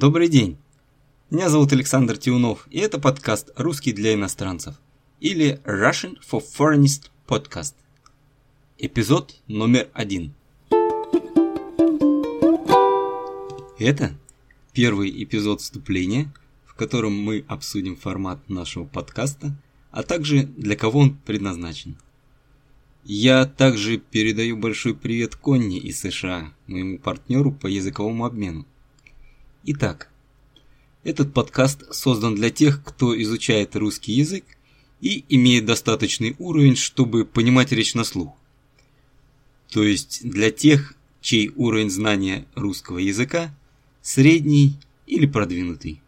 Добрый день! Меня зовут Александр Тиунов, и это подкаст «Русский для иностранцев» или Russian for Foreigners Podcast. Эпизод номер один. Это первый эпизод вступления, в котором мы обсудим формат нашего подкаста, а также для кого он предназначен. Я также передаю большой привет Конни из США, моему партнеру по языковому обмену. Итак, этот подкаст создан для тех, кто изучает русский язык и имеет достаточный уровень, чтобы понимать речь на слух. То есть для тех, чей уровень знания русского языка средний или продвинутый.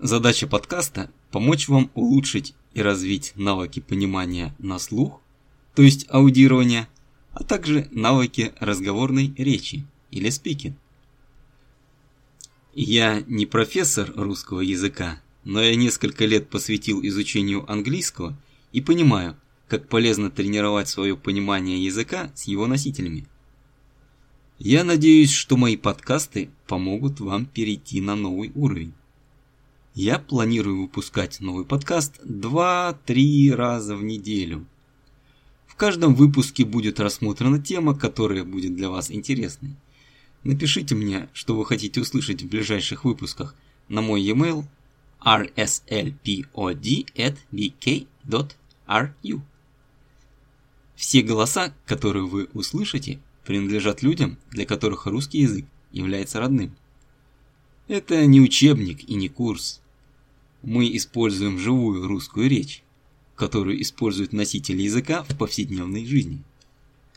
Задача подкаста – помочь вам улучшить и развить навыки понимания на слух, то есть аудирования, а также навыки разговорной речи или спикинг. Я не профессор русского языка, но я несколько лет посвятил изучению английского и понимаю, как полезно тренировать свое понимание языка с его носителями. Я надеюсь, что мои подкасты помогут вам перейти на новый уровень. Я планирую выпускать новый подкаст 2-3 раза в неделю. В каждом выпуске будет рассмотрена тема, которая будет для вас интересной. Напишите мне, что вы хотите услышать в ближайших выпусках на мой e-mail rslpod@bk.ru. Все голоса, которые вы услышите, принадлежат людям, для которых русский язык является родным. Это не учебник и не курс. Мы используем живую русскую речь, которую используют носители языка в повседневной жизни.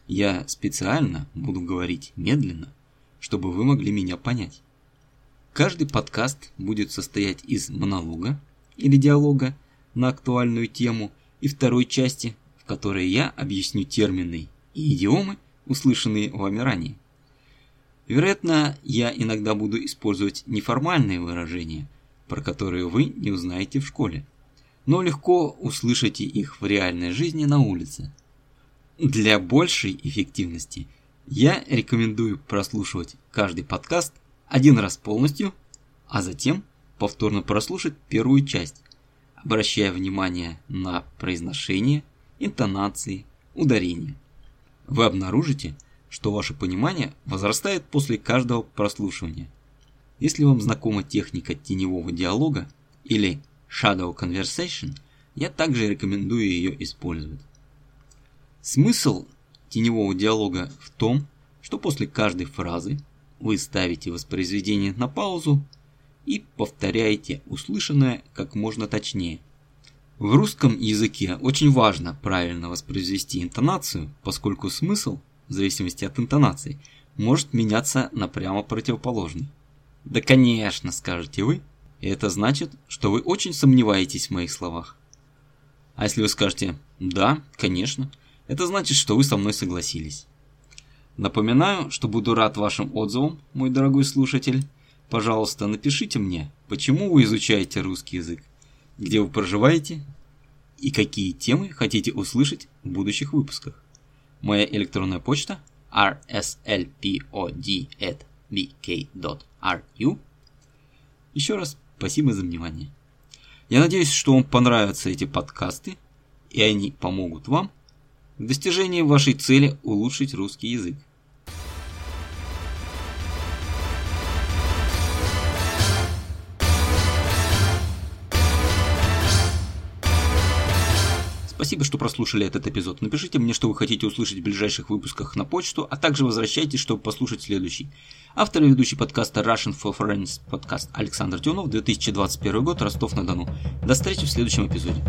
Я специально буду говорить медленно, чтобы вы могли меня понять. Каждый подкаст будет состоять из монолога или диалога на актуальную тему и второй части, в которой я объясню термины и идиомы, услышанные вами ранее. Вероятно, я иногда буду использовать неформальные выражения, про которые вы не узнаете в школе, но легко услышите их в реальной жизни на улице. Для большей эффективности – я рекомендую прослушивать каждый подкаст один раз полностью, а затем повторно прослушать первую часть, обращая внимание на произношение, интонации, ударение. Вы обнаружите, что ваше понимание возрастает после каждого прослушивания. Если вам знакома техника теневого диалога или Shadow Conversation, я также рекомендую ее использовать. Смысл теневого диалога в том, что после каждой фразы вы ставите воспроизведение на паузу и повторяете услышанное как можно точнее. В русском языке очень важно правильно воспроизвести интонацию, поскольку смысл, в зависимости от интонации, может меняться на прямо противоположный. Да конечно, скажете вы, и это значит, что вы очень сомневаетесь в моих словах. А если вы скажете «да, конечно», это значит, что вы со мной согласились. Напоминаю, что буду рад вашим отзывам, мой дорогой слушатель. Пожалуйста, напишите мне, почему вы изучаете русский язык, где вы проживаете и какие темы хотите услышать в будущих выпусках. Моя электронная почта rslpod@bk.ru. Еще раз спасибо за внимание. Я надеюсь, что вам понравятся эти подкасты, и они помогут вам в достижении вашей цели улучшить русский язык. Спасибо, что прослушали этот эпизод. Напишите мне, что вы хотите услышать в ближайших выпусках на почту, а также возвращайтесь, чтобы послушать следующий. Автор и ведущий подкаста Russian for Friends подкаст Александр Тюнов, 2021 год, Ростов-на-Дону. До встречи в следующем эпизоде.